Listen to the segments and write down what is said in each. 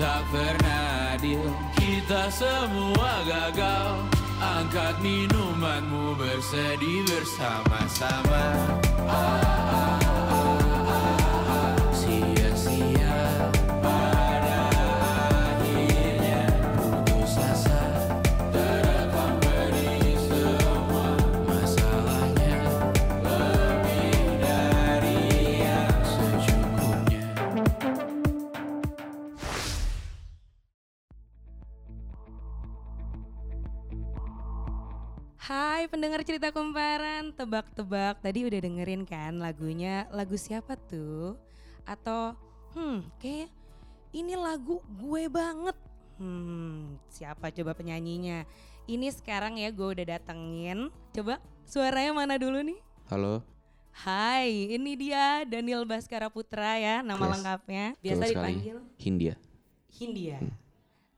tak pernah adil. Kita semua gagal. Angkat minumanmu bersedih bersama-sama. Ah, ah, ah, Hai pendengar cerita kumparan, tebak-tebak tadi udah dengerin kan lagunya, lagu siapa tuh? Atau hmm kayak ini lagu gue banget. Hmm siapa coba penyanyinya? Ini sekarang ya gue udah datengin, coba suaranya mana dulu nih? Halo, Hai, ini dia Daniel Baskara Putra ya nama Yes. lengkapnya. betul Biasa sekali. dipanggil Hindia. Hindia.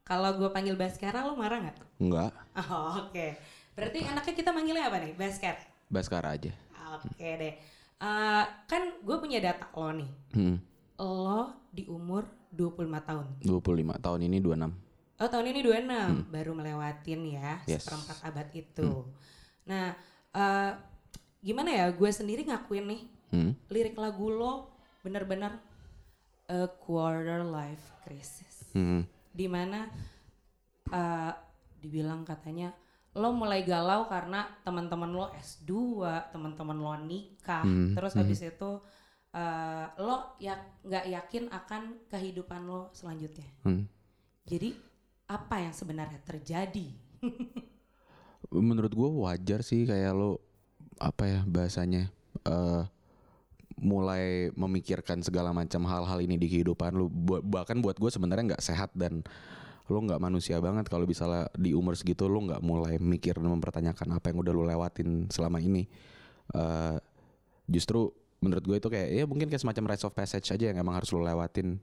Kalau gue panggil Baskara lo marah nggak? Enggak, Oh, Oke, berarti anaknya kita manggilnya apa nih? Baskara. Baskara aja. Oke deh. Eh, kan gue punya data lo nih. Hmm, Lo di umur 25 tahun. 25 tahun ini 26. Oh tahun ini 26. Baru melewatin ya Yes. seperempat abad itu. Nah eh, gimana ya gue sendiri ngakuin nih. Hmm, Lirik lagu lo bener-bener a quarter life crisis. hmm, Di mana eh, dibilang katanya lo mulai galau karena teman-teman lo S2, teman-teman lo nikah, Hmm, terus habis itu eh, lo ya nggak yakin akan kehidupan lo selanjutnya. hmm. Jadi apa yang sebenarnya terjadi? Menurut gue wajar sih kayak lo apa ya bahasanya eh mulai memikirkan segala macam hal-hal ini di kehidupan Bu- bahkan buat gue sebenarnya nggak sehat dan lo nggak manusia banget kalau misalnya di umur segitu lo nggak mulai mikir dan mempertanyakan apa yang udah lo lewatin selama ini. Eh justru menurut gue itu kayak ya mungkin kayak semacam rites of passage aja yang emang harus lo lewatin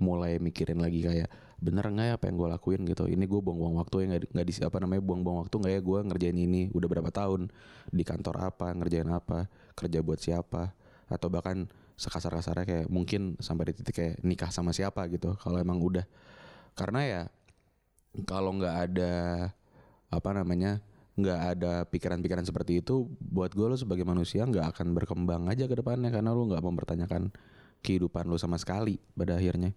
mulai mikirin lagi kayak bener nggak ya apa yang gue lakuin? gitu. Ini gue buang-buang waktu ya nggak di apa namanya buang-buang waktu nggak ya? Gue ngerjain ini udah berapa tahun di kantor apa ngerjain apa kerja buat siapa? Atau bahkan sekasar-kasarnya kayak mungkin sampai di titik kayak nikah sama siapa gitu kalau emang udah. Karena ya kalau nggak ada apa namanya nggak ada pikiran-pikiran seperti itu buat gue lo sebagai manusia nggak akan berkembang aja ke depannya karena lo nggak mempertanyakan kehidupan lo sama sekali pada akhirnya.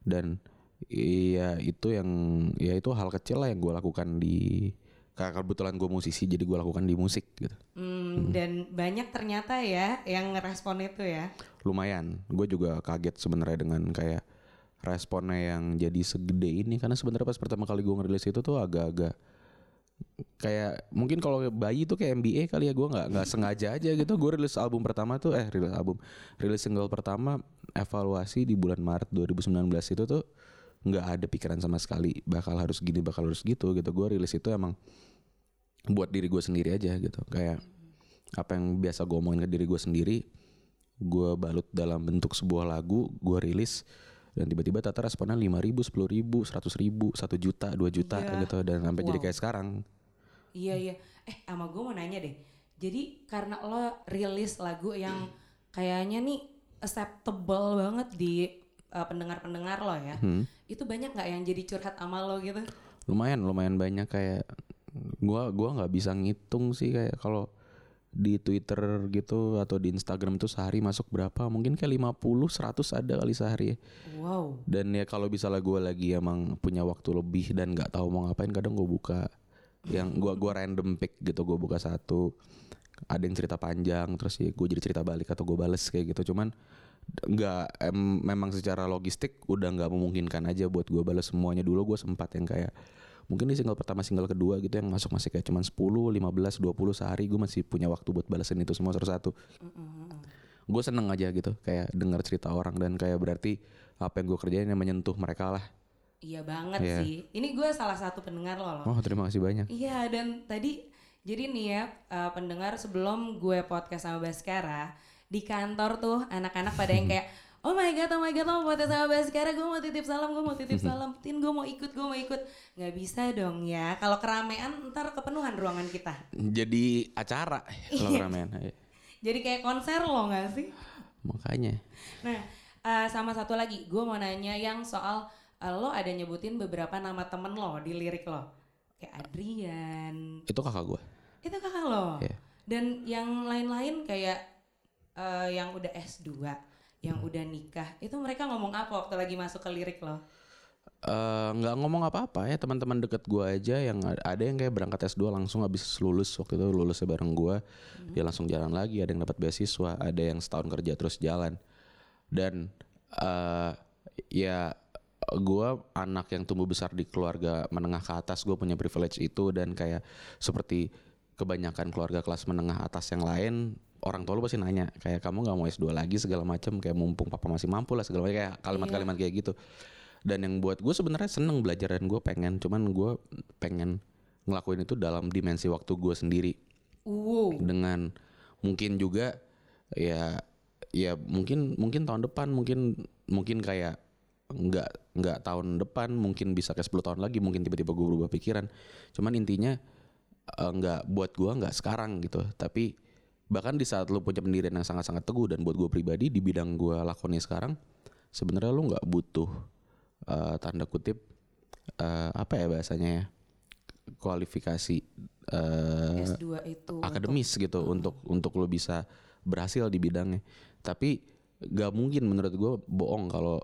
Dan iya itu yang ya itu hal kecil lah yang gue lakukan di karena kebetulan gue musisi jadi gue lakukan di musik gitu. Hmm, Dan banyak ternyata ya yang ngerespon itu ya. lumayan. Gue juga kaget sebenarnya dengan kayak responnya yang jadi segede ini. Karena sebenarnya pas pertama kali gue ngerilis itu tuh agak-agak kayak mungkin kalau bayi tuh kayak MBA kali ya gue nggak nggak sengaja aja gitu. Gue rilis album pertama tuh eh rilis album rilis single pertama evaluasi di bulan Maret 2019 itu tuh nggak ada pikiran sama sekali bakal harus gini bakal harus gitu gitu. Gue rilis itu emang buat diri gue sendiri aja gitu. Kayak apa yang biasa gue omongin ke diri gue sendiri gue balut dalam bentuk sebuah lagu gue rilis dan tiba-tiba tata responnya lima ribu sepuluh ribu seratus ribu satu juta dua juta Iya. gitu dan sampai jadi Wow. kayak sekarang Iya iya. Eh sama gue mau nanya deh. Jadi karena lo rilis lagu yang kayaknya nih acceptable banget di uh, pendengar-pendengar lo ya. Hmm. Itu banyak nggak yang jadi curhat sama lo gitu? lumayan lumayan banyak kayak gua gua nggak bisa ngitung sih kayak kalau di Twitter gitu atau di Instagram itu sehari masuk berapa mungkin kayak 50 100 ada kali sehari ya. Wow. dan ya kalau misalnya gue lagi emang punya waktu lebih dan nggak tahu mau ngapain kadang gue buka yang gua gua random pick gitu gue buka satu ada yang cerita panjang terus ya gue jadi cerita balik atau gue bales kayak gitu cuman nggak em- memang secara logistik udah nggak memungkinkan aja buat gue balas semuanya dulu gue sempat yang kayak mungkin di single pertama single kedua gitu yang masuk masih kayak cuman 10 15 20 sehari gue masih punya waktu buat balesin itu semua satu-satu gue seneng aja gitu kayak dengar cerita orang dan kayak berarti apa yang gue kerjain yang menyentuh mereka lah Iya banget Iya. sih. Ini gue salah satu pendengar lo loh. oh terima kasih banyak Iya dan tadi jadi nih ya uh, pendengar sebelum gue podcast sama Baskara di kantor tuh anak-anak pada yang kayak Oh my god, oh my god, lo mau podcast sama Baskara, gue mau titip salam, gue mau titip salam, tin gue mau ikut, gue mau ikut, nggak bisa dong ya. Kalau keramaian ntar kepenuhan ruangan kita. jadi acara kalau keramaian Iya. Jadi kayak konser lo nggak sih? makanya Nah, uh, sama satu lagi, gue mau nanya yang soal eh, lo ada nyebutin beberapa nama temen lo di lirik lo. Kayak Adrian, Itu kakak gue. itu kakak lo. Iya. Dan yang lain-lain kayak eh, yang udah S2, yang udah nikah, itu mereka ngomong apa waktu lagi masuk ke lirik lo? Eh, nggak ngomong apa-apa ya teman-teman deket gue aja yang ada yang kayak berangkat S2 langsung habis lulus waktu itu lulusnya bareng gue dia langsung jalan lagi ada yang dapat beasiswa ada yang setahun kerja terus jalan. Dan eh ya gue anak yang tumbuh besar di keluarga menengah ke atas gue punya privilege itu dan kayak seperti kebanyakan keluarga kelas menengah atas yang lain orang tua lu pasti nanya kayak kamu nggak mau S2 lagi? segala macam kayak mumpung papa masih mampu lah segala macam kayak kalimat-kalimat kayak gitu. Dan yang buat gue sebenarnya seneng belajar dan gue pengen cuman gue pengen ngelakuin itu dalam dimensi waktu gue sendiri. Wow. dengan mungkin juga ya ya mungkin mungkin tahun depan mungkin mungkin kayak nggak nggak tahun depan mungkin bisa kayak 10 tahun lagi mungkin tiba-tiba gue berubah pikiran. Cuman intinya eh, nggak buat gue nggak sekarang gitu. Tapi bahkan di saat lu punya pendirian yang sangat-sangat teguh dan buat gue pribadi di bidang gue lakoni sekarang sebenarnya lu nggak butuh eh, tanda kutip eh, apa ya bahasanya ya kualifikasi eh, S2 itu. akademis gitu untuk untuk lo bisa berhasil di bidangnya. Tapi gak mungkin menurut gue bohong kalau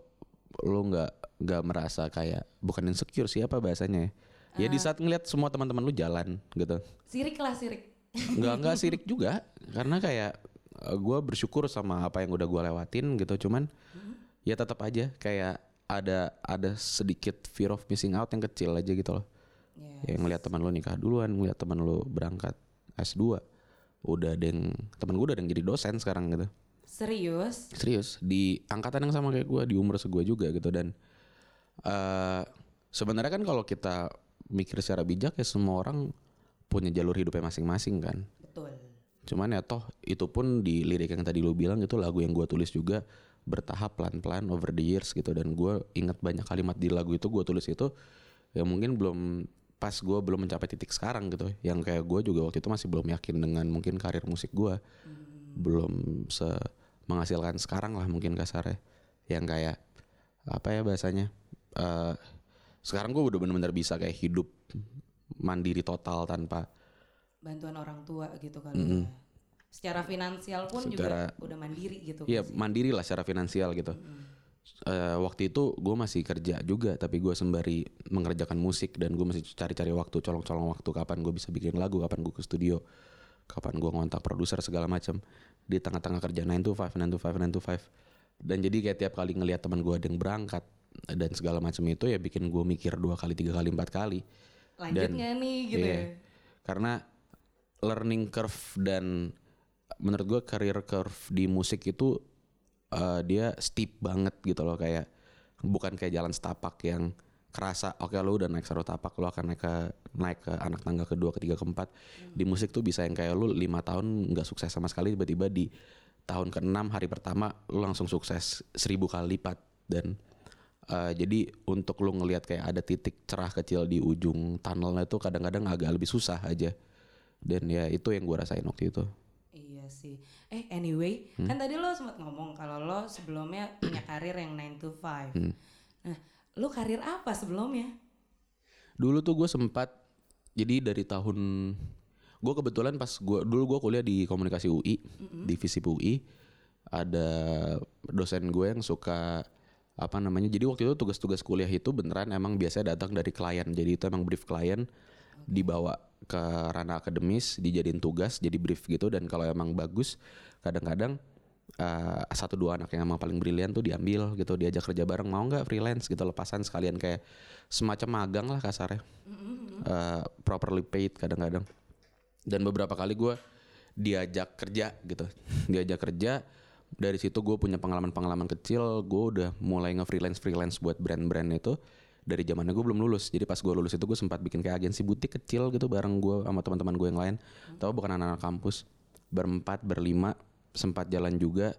lo nggak nggak merasa kayak bukan insecure siapa bahasanya ya. Ya di saat ngeliat semua teman-teman lu jalan gitu. Sirik lah sirik. Nggak nggak sirik juga karena kayak gue bersyukur sama apa yang udah gue lewatin gitu. Cuman ya tetap aja kayak ada ada sedikit fear of missing out yang kecil aja gitu loh. Ya. Ya ngeliat teman lu nikah duluan, ngeliat teman lu berangkat S2. Udah ada yang teman gue udah ada yang jadi dosen sekarang gitu. Serius? Serius di angkatan yang sama kayak gue di umur segue juga gitu dan eh sebenarnya kan kalau kita mikir secara bijak ya semua orang punya jalur hidupnya masing-masing kan. Betul. Cuman ya toh itu pun di lirik yang tadi lu bilang itu lagu yang gue tulis juga bertahap pelan-pelan over the years gitu. Dan gue ingat banyak kalimat di lagu itu gue tulis itu ya mungkin belum pas gue belum mencapai titik sekarang gitu. Yang kayak gue juga waktu itu masih belum yakin dengan mungkin karir musik gue belum se menghasilkan sekarang lah mungkin kasarnya. Yang kayak apa ya bahasanya eh sekarang gue udah bener-bener bisa kayak hidup mandiri total tanpa Bantuan orang tua gitu kali ya. Secara finansial pun Secara- juga udah mandiri gitu. Iya mandiri lah secara finansial gitu. Eh, waktu itu gue masih kerja juga, tapi gue sembari mengerjakan musik dan gue masih cari-cari waktu, colong-colong waktu kapan gue bisa bikin lagu, kapan gue ke studio, kapan gue ngontak produser segala macam di tengah-tengah kerja 9 to 5, 9 to 5, 9 to 5. Dan jadi kayak tiap kali ngelihat teman gue ada yang berangkat dan segala macam itu ya bikin gue mikir dua kali, tiga kali, empat kali. Lanjut Dan- nggak nih gitu Iya. ya? Karena learning curve dan menurut gue career curve di musik itu eh, dia steep banget gitu loh kayak bukan kayak jalan setapak yang kerasa oke lo udah naik satu tapak lo akan naik ke naik ke anak tangga kedua ketiga keempat di musik tuh bisa yang kayak lo lima tahun nggak sukses sama sekali tiba-tiba di tahun keenam hari pertama lo langsung sukses seribu kali lipat dan eh, jadi untuk lo ngelihat kayak ada titik cerah kecil di ujung tunnelnya itu kadang-kadang agak lebih susah aja dan ya itu yang gue rasain waktu itu Iya sih. Eh anyway, Hmm. kan tadi lo sempat ngomong kalau lo sebelumnya punya karir yang 9 to 5. Hmm. Nah, lo karir apa sebelumnya? Dulu tuh gue sempat jadi dari tahun gue kebetulan pas gue dulu gue kuliah di komunikasi UI di FISIP UI ada dosen gue yang suka apa namanya jadi waktu itu tugas-tugas kuliah itu beneran emang biasanya datang dari klien. Jadi itu emang brief klien dibawa ke ranah akademis dijadiin tugas jadi brief gitu. Dan kalau emang bagus kadang-kadang eh, satu dua anak yang emang paling brilian tuh diambil gitu diajak kerja bareng. Mau nggak freelance gitu lepasan sekalian. Kayak semacam magang lah kasarnya. Eh, properly paid kadang-kadang. Dan beberapa kali gue diajak kerja gitu. Diajak kerja dari situ gue punya pengalaman-pengalaman kecil gue udah mulai nge-freelance freelance buat brand-brand itu. Dari zamannya gue belum lulus jadi pas gue lulus itu gue sempat bikin kayak agensi butik kecil gitu bareng gue sama teman-teman gue yang lain. Tapi bukan anak-anak kampus? Berempat berlima sempat jalan juga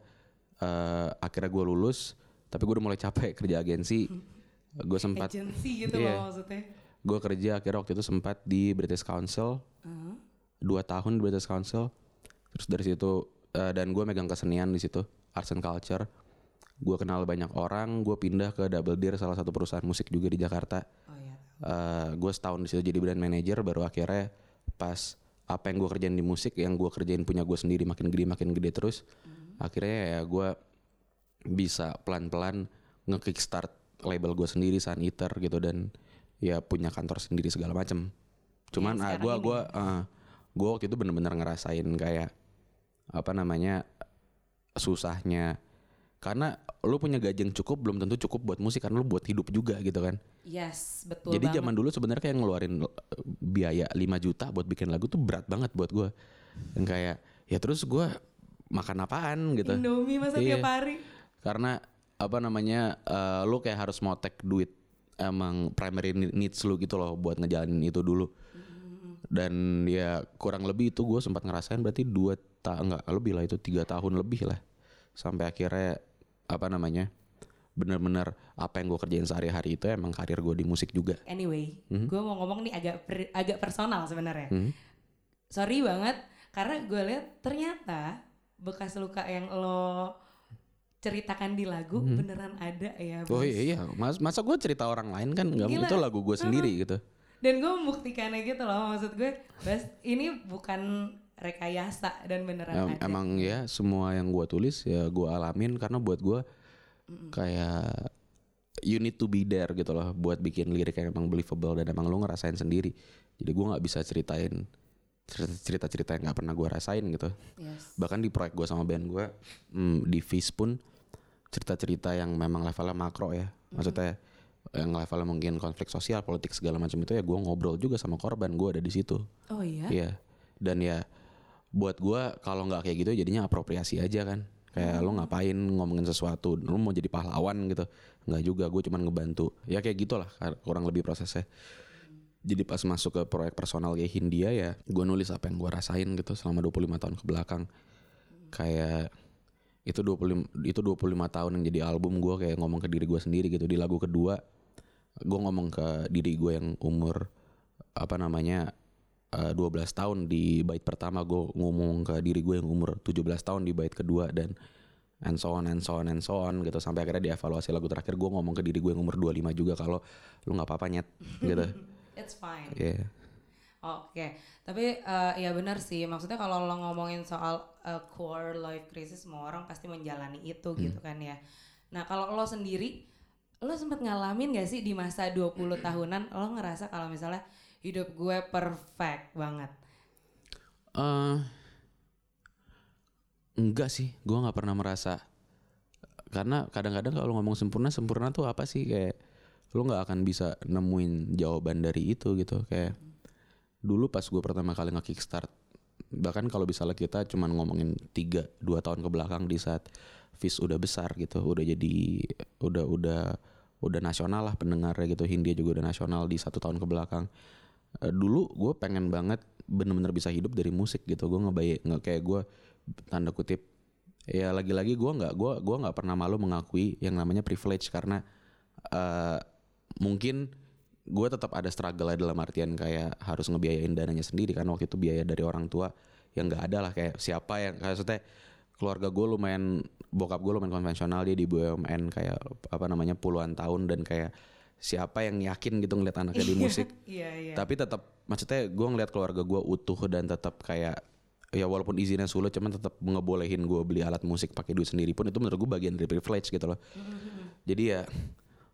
Eh, akhirnya gue lulus tapi gue udah mulai capek kerja agensi. Gue sempat gitu loh maksudnya. gue kerja akhirnya waktu itu sempat di British Council. Uh-huh. dua tahun di British Council. Terus dari situ eh, dan gue megang kesenian di situ arts and culture. Gue kenal banyak orang gue pindah ke Double Deer salah satu perusahaan musik juga di Jakarta. Oh iya. gue setahun di situ jadi brand manager baru akhirnya pas apa yang gue kerjain di musik yang gue kerjain punya gue sendiri makin gede makin gede terus. Akhirnya ya gue bisa pelan-pelan nge-kickstart label gue sendiri Sun Eater gitu dan ya punya kantor sendiri segala macem. Cuman ah, gue ah, gua waktu itu bener-bener ngerasain kayak apa namanya susahnya karena lu punya gaji yang cukup belum tentu cukup buat musik karena lu buat hidup juga gitu kan Yes, betul jadi banget. zaman dulu sebenarnya kayak ngeluarin eh, biaya 5 juta buat bikin lagu tuh berat banget buat gue. Dan kayak ya terus gue makan apaan gitu. Indomie masa Iya. tiap hari. Karena apa namanya eh, lu kayak harus take duit emang primary needs lu gitu loh buat ngejalanin itu dulu. Dan ya kurang lebih itu gue sempat ngerasain berarti dua ta enggak lebih lah itu tiga tahun lebih lah sampai akhirnya apa namanya bener-bener apa yang gue kerjain sehari-hari itu emang karir gue di musik juga. Anyway, Mhm. gue mau ngomong nih agak per- agak personal sebenarnya. Mhm. Sorry banget karena gue lihat ternyata bekas luka yang lo ceritakan di lagu beneran ada ya. Oh Bos. iya iya, Mas, masa gue cerita orang lain kan nggak itu lagu gue sendiri gitu. Dan gue membuktikannya gitu loh maksud gue, Bas ini bukan rekayasa dan beneran Em- ada. emang ya semua yang gue tulis ya gue alamin karena buat gue kayak you need to be there gitu loh buat bikin lirik yang emang believable dan emang lo ngerasain sendiri. Jadi gue nggak bisa ceritain cerita-cerita yang nggak pernah gue rasain gitu. Yes. Bahkan di proyek gue sama band gue hmm, di Fish pun cerita-cerita yang memang levelnya makro ya. Maksudnya yang levelnya mungkin konflik sosial, politik segala macam itu ya gue ngobrol juga sama korban gue ada di situ. Oh iya. Iya. Dan ya buat gua kalau nggak kayak gitu jadinya apropriasi aja kan. Kayak lo ngapain ngomongin sesuatu, lo mau jadi pahlawan gitu. Nggak juga, gue cuman ngebantu. Ya kayak gitulah kurang lebih prosesnya. Jadi pas masuk ke proyek personal kayak Hindia ya, gue nulis apa yang gue rasain gitu selama 25 tahun ke belakang. Kayak itu 25 itu 25 tahun yang jadi album gue kayak ngomong ke diri gue sendiri gitu di lagu kedua gue ngomong ke diri gue yang umur apa namanya eh, 12 tahun di bait pertama gue ngomong ke diri gue yang umur 17 tahun di bait kedua dan and so on and so on and so on gitu sampai akhirnya dievaluasi lagu terakhir gue ngomong ke diri gue yang umur 25 juga kalau lu nggak apa-apa nyet gitu It's fine. Iya. Oke, tapi eh, ya benar sih. Maksudnya kalau lo ngomongin soal eh, core life crisis, semua orang pasti menjalani itu gitu kan ya. Nah kalau lo sendiri, lo sempat ngalamin gak sih di masa 20 tahunan, lo ngerasa kalau misalnya hidup gue perfect banget? eh enggak sih, gue nggak pernah merasa. Karena kadang-kadang kalau ngomong sempurna sempurna tuh apa sih? Kayak lu nggak akan bisa nemuin jawaban dari itu gitu. Kayak dulu pas gue pertama kali nge-kickstart bahkan kalau misalnya kita cuman ngomongin tiga dua tahun ke belakang di saat Fish udah besar gitu udah jadi udah udah udah nasional lah pendengarnya gitu. Hindia juga udah nasional di satu tahun ke belakang Eh, dulu gue pengen banget bener-bener bisa hidup dari musik gitu. Gue ngebayang nggak kayak gue tanda kutip ya lagi-lagi gue nggak gua gua nggak pernah malu mengakui yang namanya privilege karena eh mungkin gue tetap ada struggle dalam artian kayak harus ngebiayain dananya sendiri kan. Waktu itu biaya dari orang tua yang nggak ada lah. Kayak siapa yang kayak maksudnya keluarga gue lumayan bokap gue lumayan konvensional dia di BUMN kayak apa namanya puluhan tahun dan kayak siapa yang yakin gitu ngeliat anaknya di musik. Iya iya. tapi tetap maksudnya gue ngeliat keluarga gue utuh dan tetap kayak ya walaupun izinnya sulit cuman tetap ngebolehin gue beli alat musik pakai duit sendiri pun itu menurut gue bagian dari privilege gitu loh. Jadi ya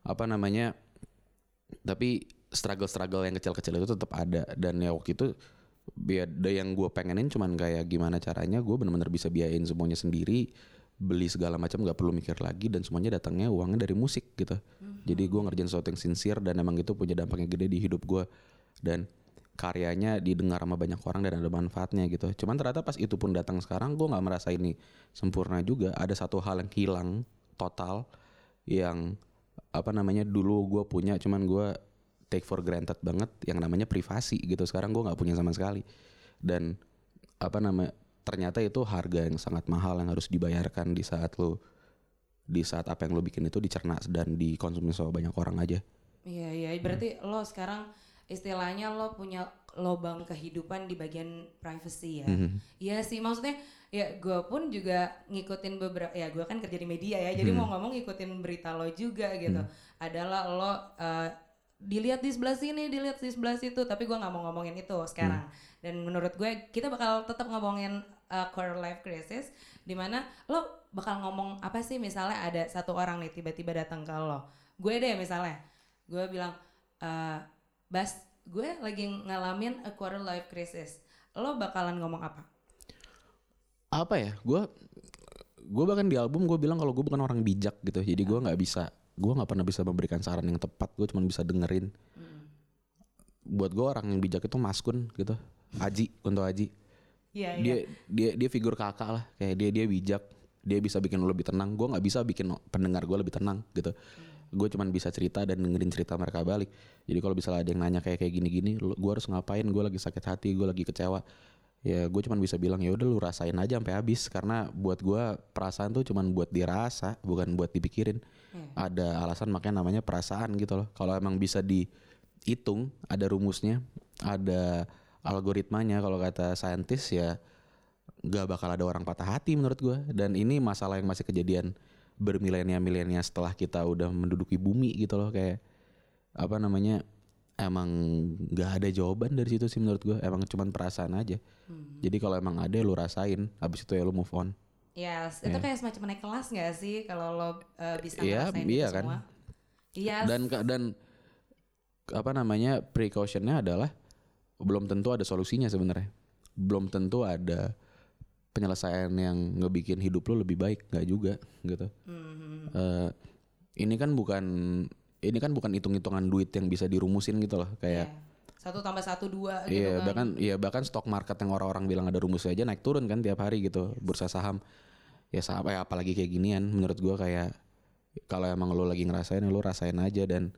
apa namanya tapi struggle-struggle yang kecil-kecil itu tetap ada. Dan ya waktu itu biada yang gue pengenin cuman kayak gimana caranya gue bener-bener bisa biayain semuanya sendiri beli segala macam nggak perlu mikir lagi dan semuanya datangnya uangnya dari musik gitu. Jadi gue ngerjain sesuatu yang sincere dan emang itu punya dampaknya gede di hidup gue dan karyanya didengar sama banyak orang dan ada manfaatnya gitu. Cuman ternyata pas itu pun datang sekarang gue nggak merasa ini sempurna juga. Ada satu hal yang hilang total yang apa namanya dulu gue punya cuman gue take for granted banget yang namanya privasi gitu. Sekarang gue nggak punya sama sekali. Dan apa nama ternyata itu harga yang sangat mahal yang harus dibayarkan di saat lo di saat apa yang lo bikin itu dicerna dan dikonsumsi sama banyak orang aja. Iya iya. Berarti lo sekarang istilahnya lo punya lobang kehidupan di bagian privacy ya. Mhm. Iya sih. Maksudnya ya gue pun juga ngikutin beberapa ya gue kan kerja di media ya jadi Hmm. mau ngomong ngikutin berita lo juga gitu. Adalah lo eh, dilihat di sebelah sini dilihat di sebelah situ tapi gue nggak mau ngomongin itu sekarang dan menurut gue kita bakal tetap ngomongin eh, quarter life crisis di mana lo bakal ngomong apa sih? Misalnya ada satu orang nih tiba-tiba datang ke lo. Gue deh misalnya gue bilang eh, Bas gue lagi ngalamin a quarter life crisis. Lo bakalan ngomong apa? Apa ya? Gue gue bahkan di album gue bilang kalau gue bukan orang bijak gitu. Jadi gue nggak bisa gue nggak pernah bisa memberikan saran yang tepat. Gue cuma bisa dengerin. Buat gue orang yang bijak itu maskun gitu Aji untuk Aji Iya dia dia dia figur kakak lah. Kayak dia dia bijak. Dia bisa bikin lo lebih tenang. Gue nggak bisa bikin pendengar gue lebih tenang gitu. Gue cuman bisa cerita dan dengerin cerita mereka balik. Jadi kalau misalnya ada yang nanya kayak kayak gini gini gue harus ngapain? Gue lagi sakit hati gue lagi kecewa. Ya gue cuman bisa bilang ya udah lu rasain aja sampai habis. Karena buat gue perasaan tuh cuman buat dirasa bukan buat dipikirin. Ada alasan makanya namanya perasaan gitu loh. Kalau emang bisa dihitung ada rumusnya ada algoritmanya kalau kata saintis ya nggak bakal ada orang patah hati menurut gue dan ini masalah yang masih kejadian bermilenia-milenia setelah kita udah menduduki bumi gitu loh. Kayak apa namanya emang nggak ada jawaban dari situ sih menurut gue emang cuman perasaan aja. Jadi kalau emang ada lu rasain habis itu ya lu move on. Yes, itu kayak semacam naik kelas nggak sih kalau lo uh, bisa Iya, ngerasain iya itu kan. semua? Iya. dan ka- dan apa namanya precautionnya adalah belum tentu ada solusinya sebenarnya belum tentu ada penyelesaian yang ngebikin hidup lo lebih baik nggak juga gitu Mhm. Eh, ini kan bukan ini kan bukan hitung-hitungan duit yang bisa dirumusin gitu loh kayak Iya. Satu tambah satu dua gitu Iya kan. bahkan iya bahkan stok market yang orang-orang bilang ada rumusnya aja naik turun kan tiap hari gitu bursa saham ya saham ya apalagi kayak ginian menurut gua kayak kalau emang lo lagi ngerasain ya lo rasain aja dan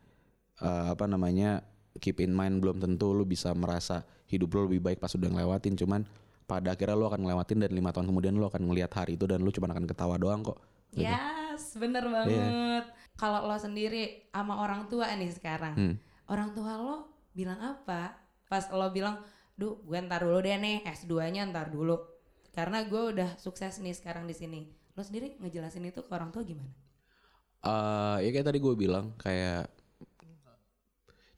eh, apa namanya keep in mind belum tentu lo bisa merasa hidup lo lebih baik pas udah ngelewatin cuman pada akhirnya lo akan ngelewatin dan lima tahun kemudian lo akan ngelihat hari itu dan lo cuma akan ketawa doang kok Yes, bener Iya. banget. Kalau lo sendiri sama orang tua nih sekarang, Hmm. orang tua lo bilang apa? Pas lo bilang, duh gue ntar dulu deh nih S2-nya ntar dulu. Karena gue udah sukses nih sekarang di sini. Lo sendiri ngejelasin itu ke orang tua gimana? eh ya kayak tadi gue bilang kayak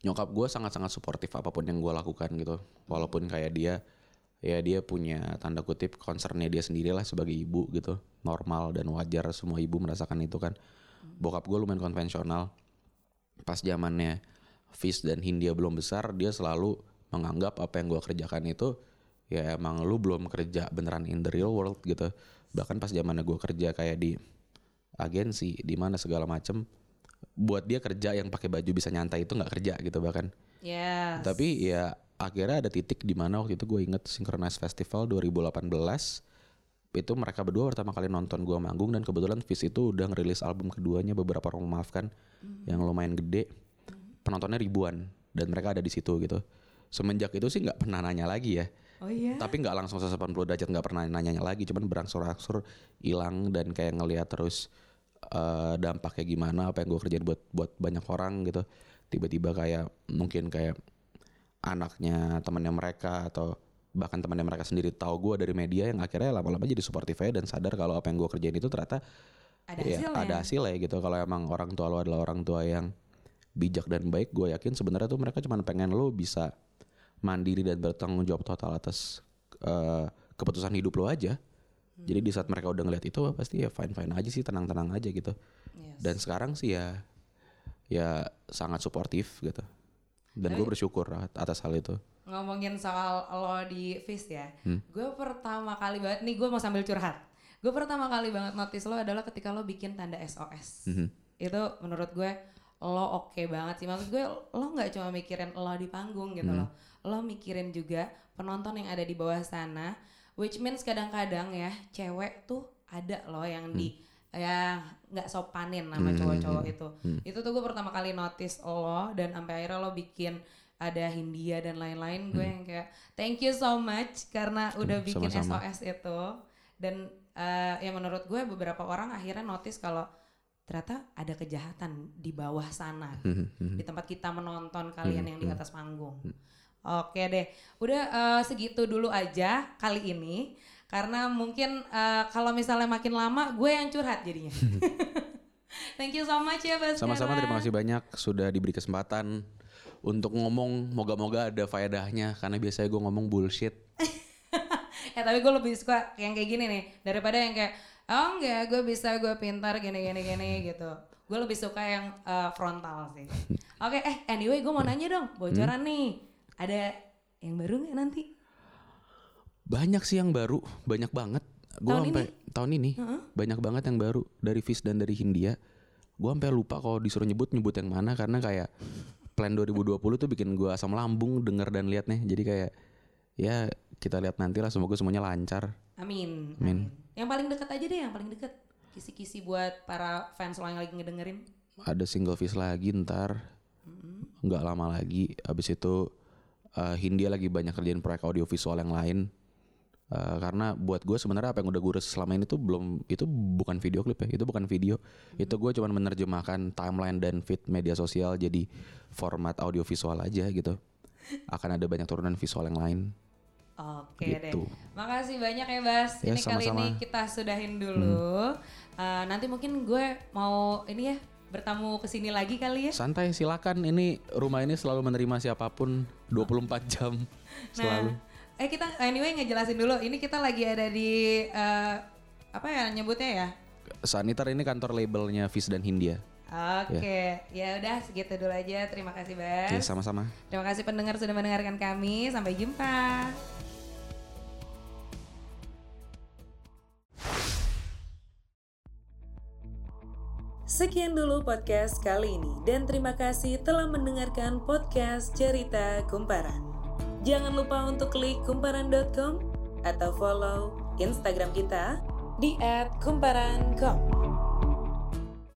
nyokap gue sangat-sangat suportif apa pun yang gue lakukan gitu. Walaupun kayak dia ya dia punya tanda kutip concernnya dia sendiri lah sebagai ibu gitu. Normal dan wajar semua ibu merasakan itu kan. Bokap gue lumayan konvensional. Pas zamannya Fis dan Hindia belum besar dia selalu menganggap apa yang gue kerjakan itu ya emang lu belum kerja beneran in the real world gitu. Bahkan pas zamannya gue kerja kayak di agensi di mana segala macem buat dia kerja yang pakai baju bisa nyantai itu nggak kerja gitu bahkan. Yes. tapi ya akhirnya ada titik di mana waktu itu gue inget Synchronize Festival 2018 itu mereka berdua pertama kali nonton gue manggung dan kebetulan Fis itu udah ngerilis album keduanya beberapa orang memaafkan yang lumayan gede. Penontonnya ribuan dan mereka ada di situ gitu. Semenjak itu sih nggak pernah nanya lagi ya. Oh iya. tapi nggak langsung 180 derajat nggak pernah nanya lagi cuman berangsur-angsur hilang dan kayak ngelihat terus eh, dampaknya gimana apa yang gue kerjain buat buat banyak orang gitu. Tiba-tiba kayak mungkin kayak anaknya temannya mereka atau bahkan temannya mereka sendiri tahu gue dari media yang akhirnya lama-lama jadi supportive aja dan sadar kalau apa yang gue kerjain itu ternyata Ada ya, hasilnya. ada hasilnya gitu. Kalau emang orang tua lo adalah orang tua yang bijak dan baik gue yakin sebenarnya tuh mereka cuma pengen lo bisa mandiri dan bertanggung jawab total atas eh, keputusan hidup lo aja jadi di saat mereka udah ngeliat itu pasti ya fine fine aja sih tenang tenang aja gitu Yes. dan sekarang sih ya ya sangat suportif gitu dan gue bersyukur atas hal itu ngomongin soal lo di Fist ya, Hmm. gue pertama kali banget nih gue mau sambil curhat. Gue pertama kali banget notice lo adalah ketika lo bikin tanda SOS. Mhm. Itu menurut gue lo oke banget sih. Maksud gue lo nggak cuma mikirin lo di panggung gitu Hmm. loh. Lo mikirin juga penonton yang ada di bawah sana. Which means kadang-kadang ya cewek tuh ada loh yang di ya nggak sopanin sama Hmm, cowok-cowok itu. Itu tuh gue pertama kali notice lo dan sampai akhirnya lo bikin ada Hindia dan lain-lain gue yang kayak thank you so much karena udah bikin Hmm. sama-sama. SOS itu dan eh, ya menurut gue beberapa orang akhirnya notice kalau ternyata ada kejahatan di bawah sana mhm. di tempat kita menonton kalian Hmm, yang di atas panggung. Oke deh, udah eh, segitu dulu aja kali ini karena mungkin eh, kalau misalnya makin lama gue yang curhat jadinya. Thank you so much ya Baskara. Sama-sama terima kasih banyak sudah diberi kesempatan untuk ngomong moga-moga ada faedahnya karena biasanya gue ngomong bullshit. Eh tapi gue lebih suka yang kayak gini nih daripada yang kayak oh enggak gue bisa gue pintar gini gini gini gitu. Gue lebih suka yang eh, frontal sih. Oke eh anyway gue mau nanya dong bocoran Hmm? nih ada yang baru nggak nanti? Banyak sih yang baru, banyak banget. Gue Tahun sampai tahun ini banyak banget yang baru dari Fish dan dari Hindia. Gue sampai lupa kalau disuruh nyebut nyebut yang mana karena kayak plan 2020 tuh bikin gue asam lambung denger dan liat nih. Jadi kayak ya kita lihat nanti lah semoga semuanya lancar. Amin. Amin. Yang paling dekat aja deh yang paling dekat. Kisi-kisi buat para fans lo yang lagi ngedengerin. Ada single Fish lagi ntar nggak lama lagi. Abis itu eh, Hindia lagi banyak kerjain proyek audiovisual yang lain. Eh, karena buat gue sebenarnya apa yang udah gue selama ini tuh belum itu bukan video klip ya itu bukan video itu gue cuman menerjemahkan timeline dan feed media sosial jadi format audiovisual aja gitu akan ada banyak turunan visual yang lain Oke Gitu. deh. Makasih banyak ya Bas. Ya, ini kali sama-sama. ini kita sudahin dulu. Eh, nanti mungkin gue mau ini ya bertamu ke sini lagi kali ya. santai silakan ini rumah ini selalu menerima siapa pun 24 jam selalu Nah, eh kita anyway ngejelasin dulu. Ini kita lagi ada di eh, apa ya nyebutnya ya? Sanitar ini kantor labelnya Fish dan Hindia Oke, ya udah segitu dulu aja. Terima kasih Bas. oke sama-sama Terima kasih pendengar sudah mendengarkan kami. Sampai jumpa. Sekian dulu podcast kali ini dan terima kasih telah mendengarkan podcast Cerita Kumparan. Jangan lupa untuk klik kumparan.com atau follow Instagram kita di @kumparan.com.